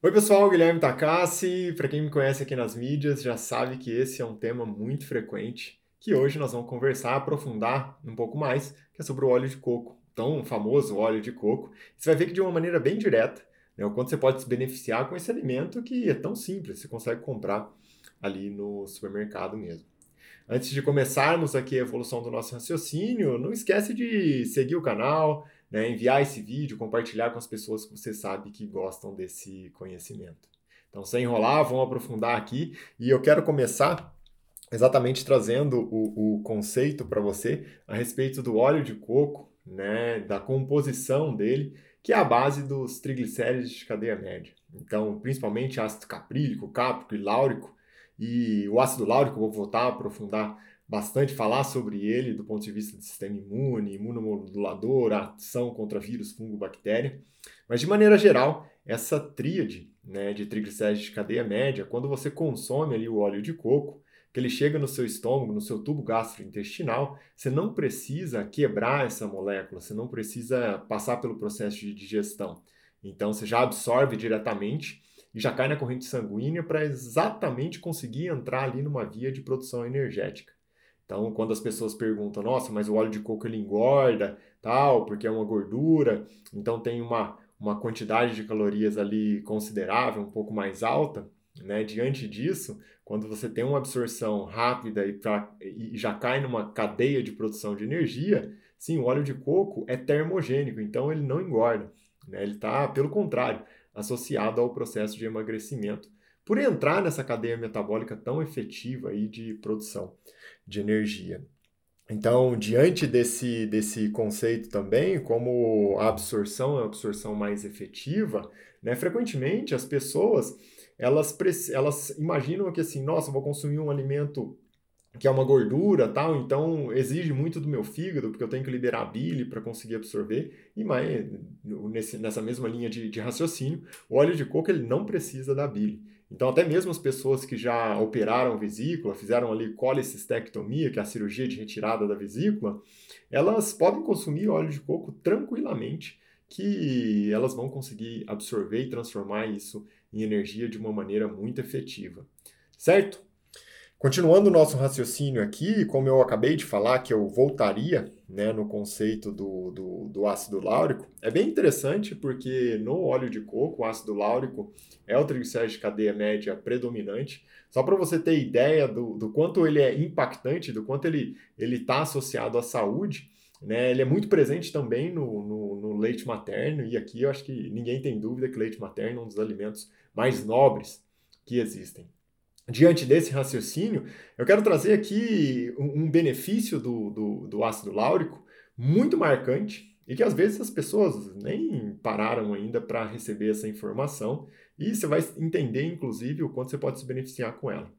Oi, pessoal, Guilherme Takassi. Para quem me conhece aqui nas mídias, já sabe que esse é um tema muito frequente, que hoje nós vamos conversar, aprofundar um pouco mais, que é sobre o óleo de coco, tão famoso óleo de coco. Você vai ver que de uma maneira bem direta, né, o quanto você pode se beneficiar com esse alimento que é tão simples, você consegue comprar ali no supermercado mesmo. Antes de começarmos aqui a evolução do nosso raciocínio, não esquece de seguir o canal, né, enviar esse vídeo, compartilhar com as pessoas que você sabe que gostam desse conhecimento. Então, sem enrolar, vamos aprofundar aqui e eu quero começar exatamente trazendo o, o conceito para você a respeito do óleo de coco, né, da composição dele, que é a base dos triglicéridos de cadeia média. Então, principalmente ácido caprílico, cáprico e láurico, e o ácido láurico, vou voltar a aprofundar bastante falar sobre ele do ponto de vista do sistema imune, imunomodulador, ação contra vírus, fungo, bactéria. Mas de maneira geral, essa tríade né, de triglicéridos de cadeia média, quando você consome ali o óleo de coco, que ele chega no seu estômago, no seu tubo gastrointestinal, você não precisa quebrar essa molécula, você não precisa passar pelo processo de digestão. Então você já absorve diretamente e já cai na corrente sanguínea para exatamente conseguir entrar ali numa via de produção energética. Então, quando as pessoas perguntam, nossa, mas o óleo de coco ele engorda, tal, porque é uma gordura, então tem uma, uma quantidade de calorias ali considerável, um pouco mais alta, né? Diante disso, quando você tem uma absorção rápida e, pra, e já cai numa cadeia de produção de energia, sim, o óleo de coco é termogênico, então ele não engorda. Né? Ele está, pelo contrário, associado ao processo de emagrecimento, por entrar nessa cadeia metabólica tão efetiva aí de produção de energia. Então, diante desse, desse conceito também, como a absorção é a absorção mais efetiva, né, frequentemente as pessoas elas, elas imaginam que assim, nossa, vou consumir um alimento que é uma gordura, tal, então exige muito do meu fígado, porque eu tenho que liberar bile para conseguir absorver, e mais, nesse, nessa mesma linha de, de raciocínio, o óleo de coco ele não precisa da bile. Então, até mesmo as pessoas que já operaram vesícula, fizeram ali colicistectomia, que é a cirurgia de retirada da vesícula, elas podem consumir óleo de coco tranquilamente, que elas vão conseguir absorver e transformar isso em energia de uma maneira muito efetiva. Certo? Continuando o nosso raciocínio aqui, como eu acabei de falar que eu voltaria né, no conceito do, do, do, ácido láurico, é bem interessante porque no óleo de coco, o ácido láurico é o triglicéride de cadeia média predominante. Só para você ter ideia do, do quanto ele é impactante, do quanto ele está associado à saúde, né, ele é muito presente também no, no, no leite materno, e aqui eu acho que ninguém tem dúvida que leite materno é um dos alimentos mais nobres que existem. Diante desse raciocínio, eu quero trazer aqui um benefício do, do, do ácido láurico muito marcante e que às vezes as pessoas nem pararam ainda para receber essa informação e você vai entender, inclusive, o quanto você pode se beneficiar com ela.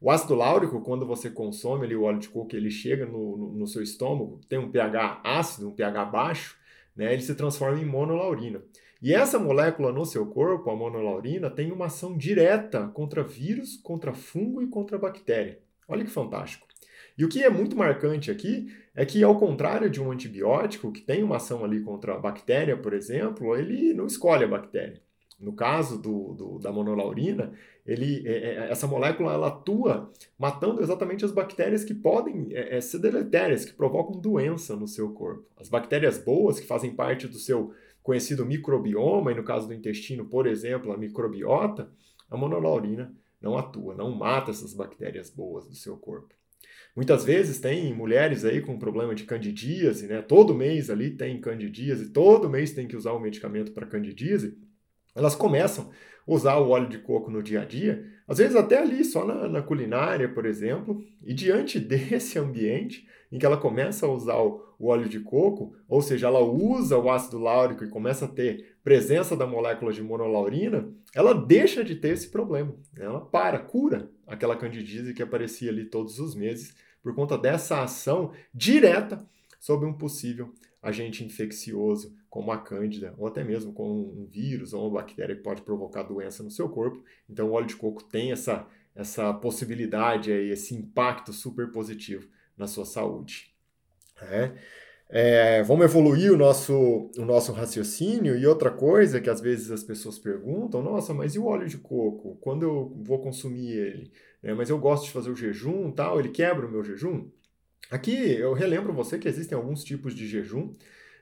O ácido láurico, quando você consome ali, o óleo de coco, ele chega no, no, no seu estômago, tem um pH ácido, um pH baixo, né, ele se transforma em monolaurina. E essa molécula no seu corpo, a monolaurina, tem uma ação direta contra vírus, contra fungo e contra bactéria. Olha que fantástico. E o que é muito marcante aqui é que, ao contrário de um antibiótico, que tem uma ação ali contra a bactéria, por exemplo, ele não escolhe a bactéria. No caso do, do da monolaurina, ele, é, é, essa molécula ela atua matando exatamente as bactérias que podem é, é ser deletérias, que provocam doença no seu corpo. As bactérias boas, que fazem parte do seu conhecido microbioma, e no caso do intestino, por exemplo, a microbiota, a monolaurina não atua, não mata essas bactérias boas do seu corpo. Muitas vezes tem mulheres aí com problema de candidíase, né? Todo mês ali tem candidíase, todo mês tem que usar o um medicamento para candidíase. Elas começam a usar o óleo de coco no dia a dia, às vezes até ali, só na, na culinária, por exemplo, e diante desse ambiente, em que ela começa a usar o, o óleo de coco, ou seja, ela usa o ácido láurico e começa a ter presença da molécula de monolaurina, ela deixa de ter esse problema. Ela para, cura aquela candidíase que aparecia ali todos os meses por conta dessa ação direta sobre um possível agente infeccioso, como a cândida, ou até mesmo com um vírus ou uma bactéria que pode provocar doença no seu corpo. Então, o óleo de coco tem essa, essa possibilidade, aí, esse impacto super positivo na sua saúde. É. É, vamos evoluir o nosso, o nosso raciocínio. E outra coisa que às vezes as pessoas perguntam: nossa, mas e o óleo de coco? Quando eu vou consumir ele? É, mas eu gosto de fazer o jejum tal, ele quebra o meu jejum? Aqui eu relembro você que existem alguns tipos de jejum.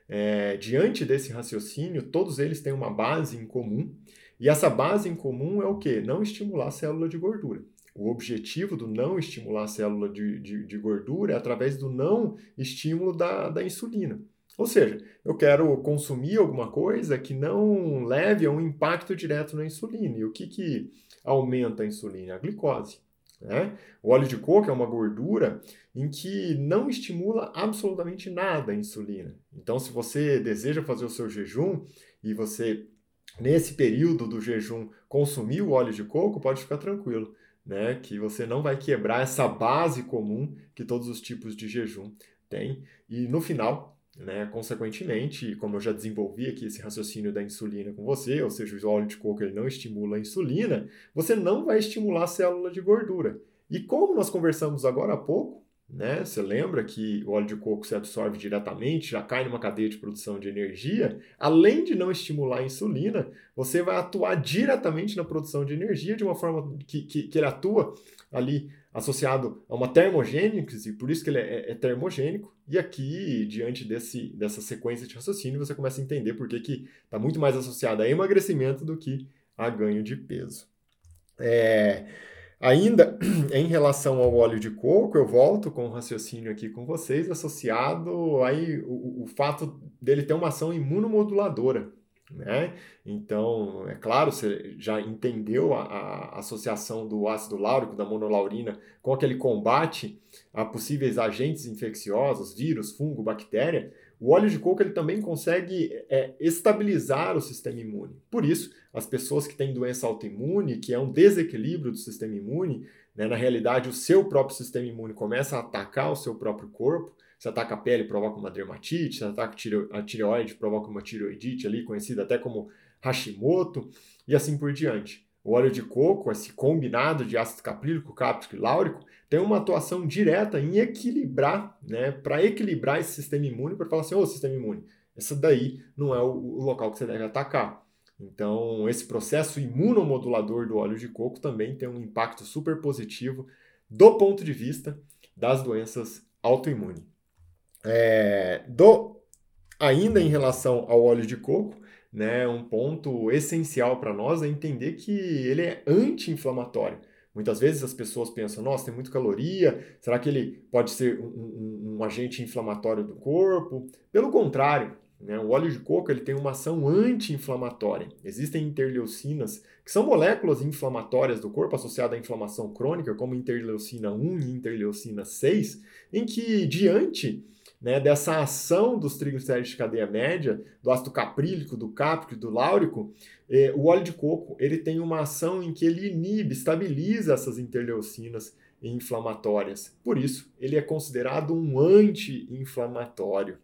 É, diante desse raciocínio, todos eles têm uma base em comum. E essa base em comum é o que? Não estimular a célula de gordura. O objetivo do não estimular a célula de, de, de gordura é através do não estímulo da, da insulina. Ou seja, eu quero consumir alguma coisa que não leve a um impacto direto na insulina. E o que, que aumenta a insulina? A glicose. Né? O óleo de coco é uma gordura em que não estimula absolutamente nada a insulina. Então, se você deseja fazer o seu jejum e você, nesse período do jejum, consumir o óleo de coco, pode ficar tranquilo né? Que você não vai quebrar essa base comum que todos os tipos de jejum têm. E no final, né, consequentemente, como eu já desenvolvi aqui esse raciocínio da insulina com você, ou seja, o óleo de coco ele não estimula a insulina, você não vai estimular a célula de gordura. E como nós conversamos agora há pouco, né? Você lembra que o óleo de coco se absorve diretamente, já cai numa cadeia de produção de energia. Além de não estimular a insulina, você vai atuar diretamente na produção de energia de uma forma que, que, que ele atua ali associado a uma termogênese, por isso que ele é, é, termogênico. E aqui, diante desse, dessa sequência de raciocínio, você começa a entender por que está muito mais associado a emagrecimento do que a ganho de peso. É, Ainda em relação ao óleo de coco, eu volto com um raciocínio aqui com vocês associado aí o, o fato dele ter uma ação imunomoduladora. Né? Então, é claro, você já entendeu a, a, associação do ácido láurico, da monolaurina, com aquele combate a possíveis agentes infecciosos, vírus, fungo, bactéria, o óleo de coco ele também consegue é, estabilizar o sistema imune. Por isso, as pessoas que têm doença autoimune, que é um desequilíbrio do sistema imune, né, na realidade o seu próprio sistema imune começa a atacar o seu próprio corpo. Se ataca a pele, provoca uma dermatite. Se ataca a tireoide, provoca uma tireoidite, ali conhecida até como Hashimoto, e assim por diante. O óleo de coco, esse combinado de ácido caprílico, cápsico e láurico, tem uma atuação direta em equilibrar, né, para equilibrar esse sistema imune, para falar assim, ô sistema imune, esse daí não é o, o, local que você deve atacar. Então, esse processo imunomodulador do óleo de coco também tem um impacto super positivo do ponto de vista das doenças autoimunes. É, do, ainda em relação ao óleo de coco, né, um ponto essencial para nós é entender que ele é anti-inflamatório. Muitas vezes as pessoas pensam, nossa, tem muita caloria, será que ele pode ser um, um, um agente inflamatório do corpo? Pelo contrário, né, o óleo de coco ele tem uma ação anti-inflamatória. Existem interleucinas, que são moléculas inflamatórias do corpo associadas à inflamação crônica, como interleucina 1 e interleucina 6, em que, diante né, dessa ação dos triglicéridos de cadeia média, do ácido caprílico, do cáprico do láurico, eh, o óleo de coco ele tem uma ação em que ele inibe, estabiliza essas interleucinas inflamatórias. Por isso, ele é considerado um anti-inflamatório.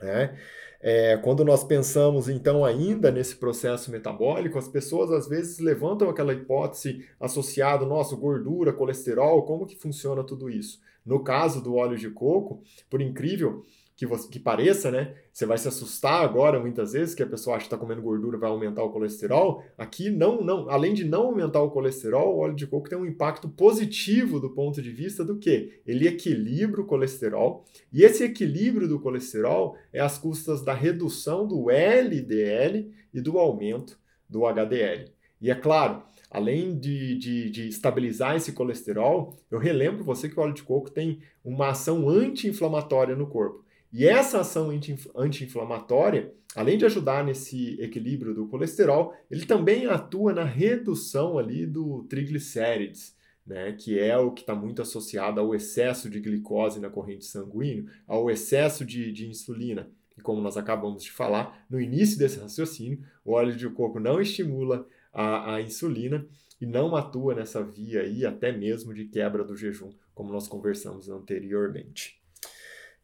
Né? É, quando nós pensamos então ainda nesse processo metabólico, as pessoas às vezes levantam aquela hipótese associada, nossa, gordura, colesterol, como que funciona tudo isso? No caso do óleo de coco, por incrível que, você, que pareça, né? Você vai se assustar agora muitas vezes que a pessoa acha que está comendo gordura vai aumentar o colesterol. Aqui não, não, além de não aumentar o colesterol, o óleo de coco tem um impacto positivo do ponto de vista do que ele equilibra o colesterol e esse equilíbrio do colesterol é às custas da redução do LDL e do aumento do HDL. E é claro, além de, de, de, estabilizar esse colesterol, eu relembro você que o óleo de coco tem uma ação anti-inflamatória no corpo. E essa ação anti-inflamatória, além de ajudar nesse equilíbrio do colesterol, ele também atua na redução ali do triglicérides, né, que é o que está muito associado ao excesso de glicose na corrente sanguínea, ao excesso de, de insulina. E como nós acabamos de falar no início desse raciocínio, o óleo de coco não estimula a, a insulina e não atua nessa via aí até mesmo de quebra do jejum, como nós conversamos anteriormente.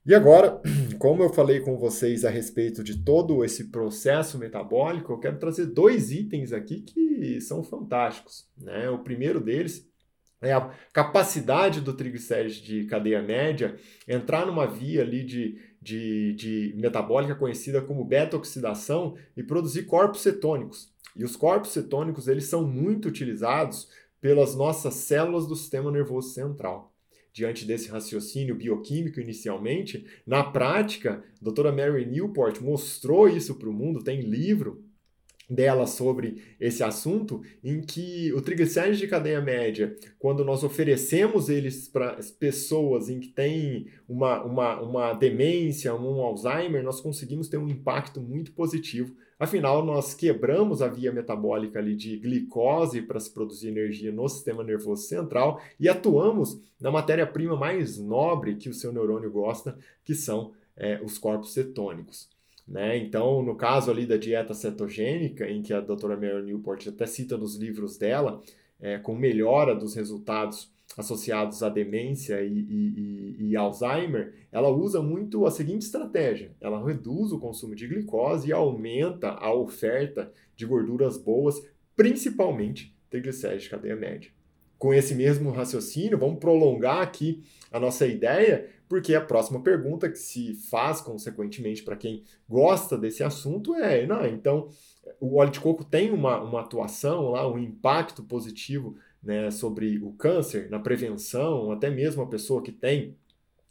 E agora, como eu falei com vocês a respeito de todo esse processo metabólico, eu quero trazer dois itens aqui que são fantásticos. Né? O primeiro deles é a capacidade do triglicéride de cadeia média entrar numa via ali de, de, de metabólica conhecida como beta-oxidação e produzir corpos cetônicos. E os corpos cetônicos eles são muito utilizados pelas nossas células do sistema nervoso central. Diante desse raciocínio bioquímico inicialmente, na prática, a doutora Mary Newport mostrou isso para o mundo, tem livro dela sobre esse assunto, em que o triglicérides de cadeia média, quando nós oferecemos eles para pessoas em que têm uma, uma, uma demência, um Alzheimer, nós conseguimos ter um impacto muito positivo. Afinal, nós quebramos a via metabólica ali de glicose para se produzir energia no sistema nervoso central e atuamos na matéria-prima mais nobre que o seu neurônio gosta, que são é, os corpos cetônicos. Né? Então, no caso ali da dieta cetogênica, em que a doutora Mary Newport até cita nos livros dela, é, com melhora dos resultados associados à demência e, e, e, e, Alzheimer, ela usa muito a seguinte estratégia: ela reduz o consumo de glicose e aumenta a oferta de gorduras boas, principalmente triglicéridos de cadeia média. Com esse mesmo raciocínio, vamos prolongar aqui a nossa ideia porque a próxima pergunta que se faz, consequentemente, para quem gosta desse assunto é: não, então o óleo de coco tem uma, uma atuação lá, um impacto positivo né, sobre o câncer, na prevenção, até mesmo a pessoa que tem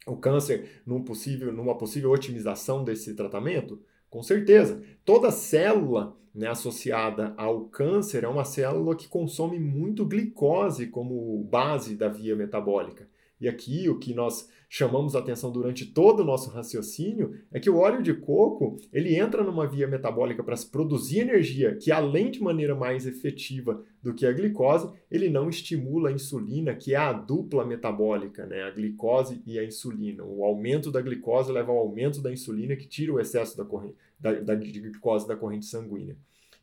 o câncer num possível, numa possível otimização desse tratamento? Com certeza. Toda célula né, associada ao câncer é uma célula que consome muito glicose como base da via metabólica. E aqui o que nós chamamos a atenção durante todo o nosso raciocínio é que o óleo de coco ele entra numa via metabólica para se produzir energia que além de maneira mais efetiva do que a glicose, ele não estimula a insulina, que é a dupla metabólica, né? a glicose e a insulina. O aumento da glicose leva ao aumento da insulina, que tira o excesso da, corrente, da, da glicose da corrente sanguínea.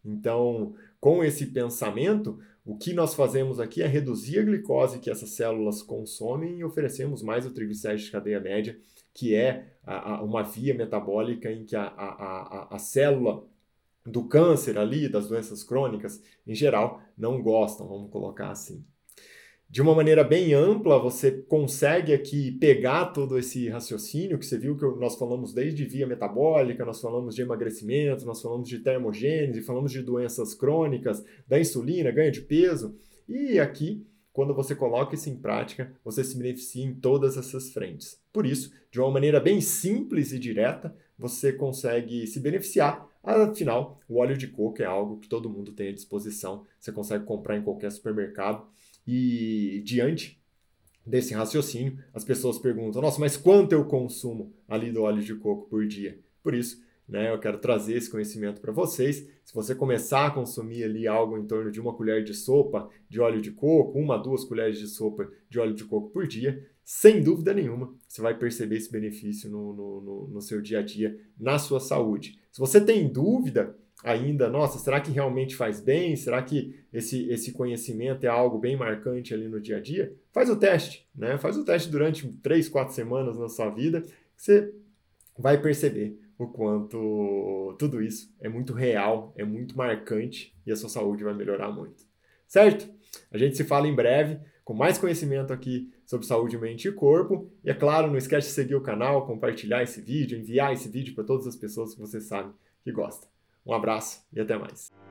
Então, com esse pensamento, o que nós fazemos aqui é reduzir a glicose que essas células consomem e oferecemos mais o triglicéride de cadeia média, que é a, a, uma via metabólica em que a, a, a célula do câncer ali, das doenças crônicas, em geral, não gostam, vamos colocar assim de uma maneira bem ampla, você consegue aqui pegar todo esse raciocínio que você viu que nós falamos desde via metabólica, nós falamos de emagrecimento, nós falamos de termogênese, falamos de doenças crônicas, da insulina, ganho de peso. E aqui, quando você coloca isso em prática, você se beneficia em todas essas frentes. Por isso, de uma maneira bem simples e direta, você consegue se beneficiar. Afinal, o óleo de coco é algo que todo mundo tem à disposição. Você consegue comprar em qualquer supermercado e diante desse raciocínio, as pessoas perguntam: nossa, mas quanto eu consumo ali do óleo de coco por dia? Por isso, né, eu quero trazer esse conhecimento para vocês. Se você começar a consumir ali algo em torno de uma colher de sopa de óleo de coco, uma, duas colheres de sopa de óleo de coco por dia, sem dúvida nenhuma, você vai perceber esse benefício no, no, no, no seu dia a dia, na sua saúde. Se você tem dúvida, ainda, nossa, será que realmente faz bem? Será que esse, esse conhecimento é algo bem marcante ali no dia a dia? Faz o teste, né? Faz o teste durante três, quatro semanas na sua vida, você vai perceber o quanto tudo isso é muito real, é muito marcante e a sua saúde vai melhorar muito. Certo? A gente se fala em breve com mais conhecimento aqui sobre saúde, mente e corpo. E é claro, não esquece de seguir o canal, compartilhar esse vídeo, enviar esse vídeo para todas as pessoas que você sabe que gostam. Um abraço e até mais.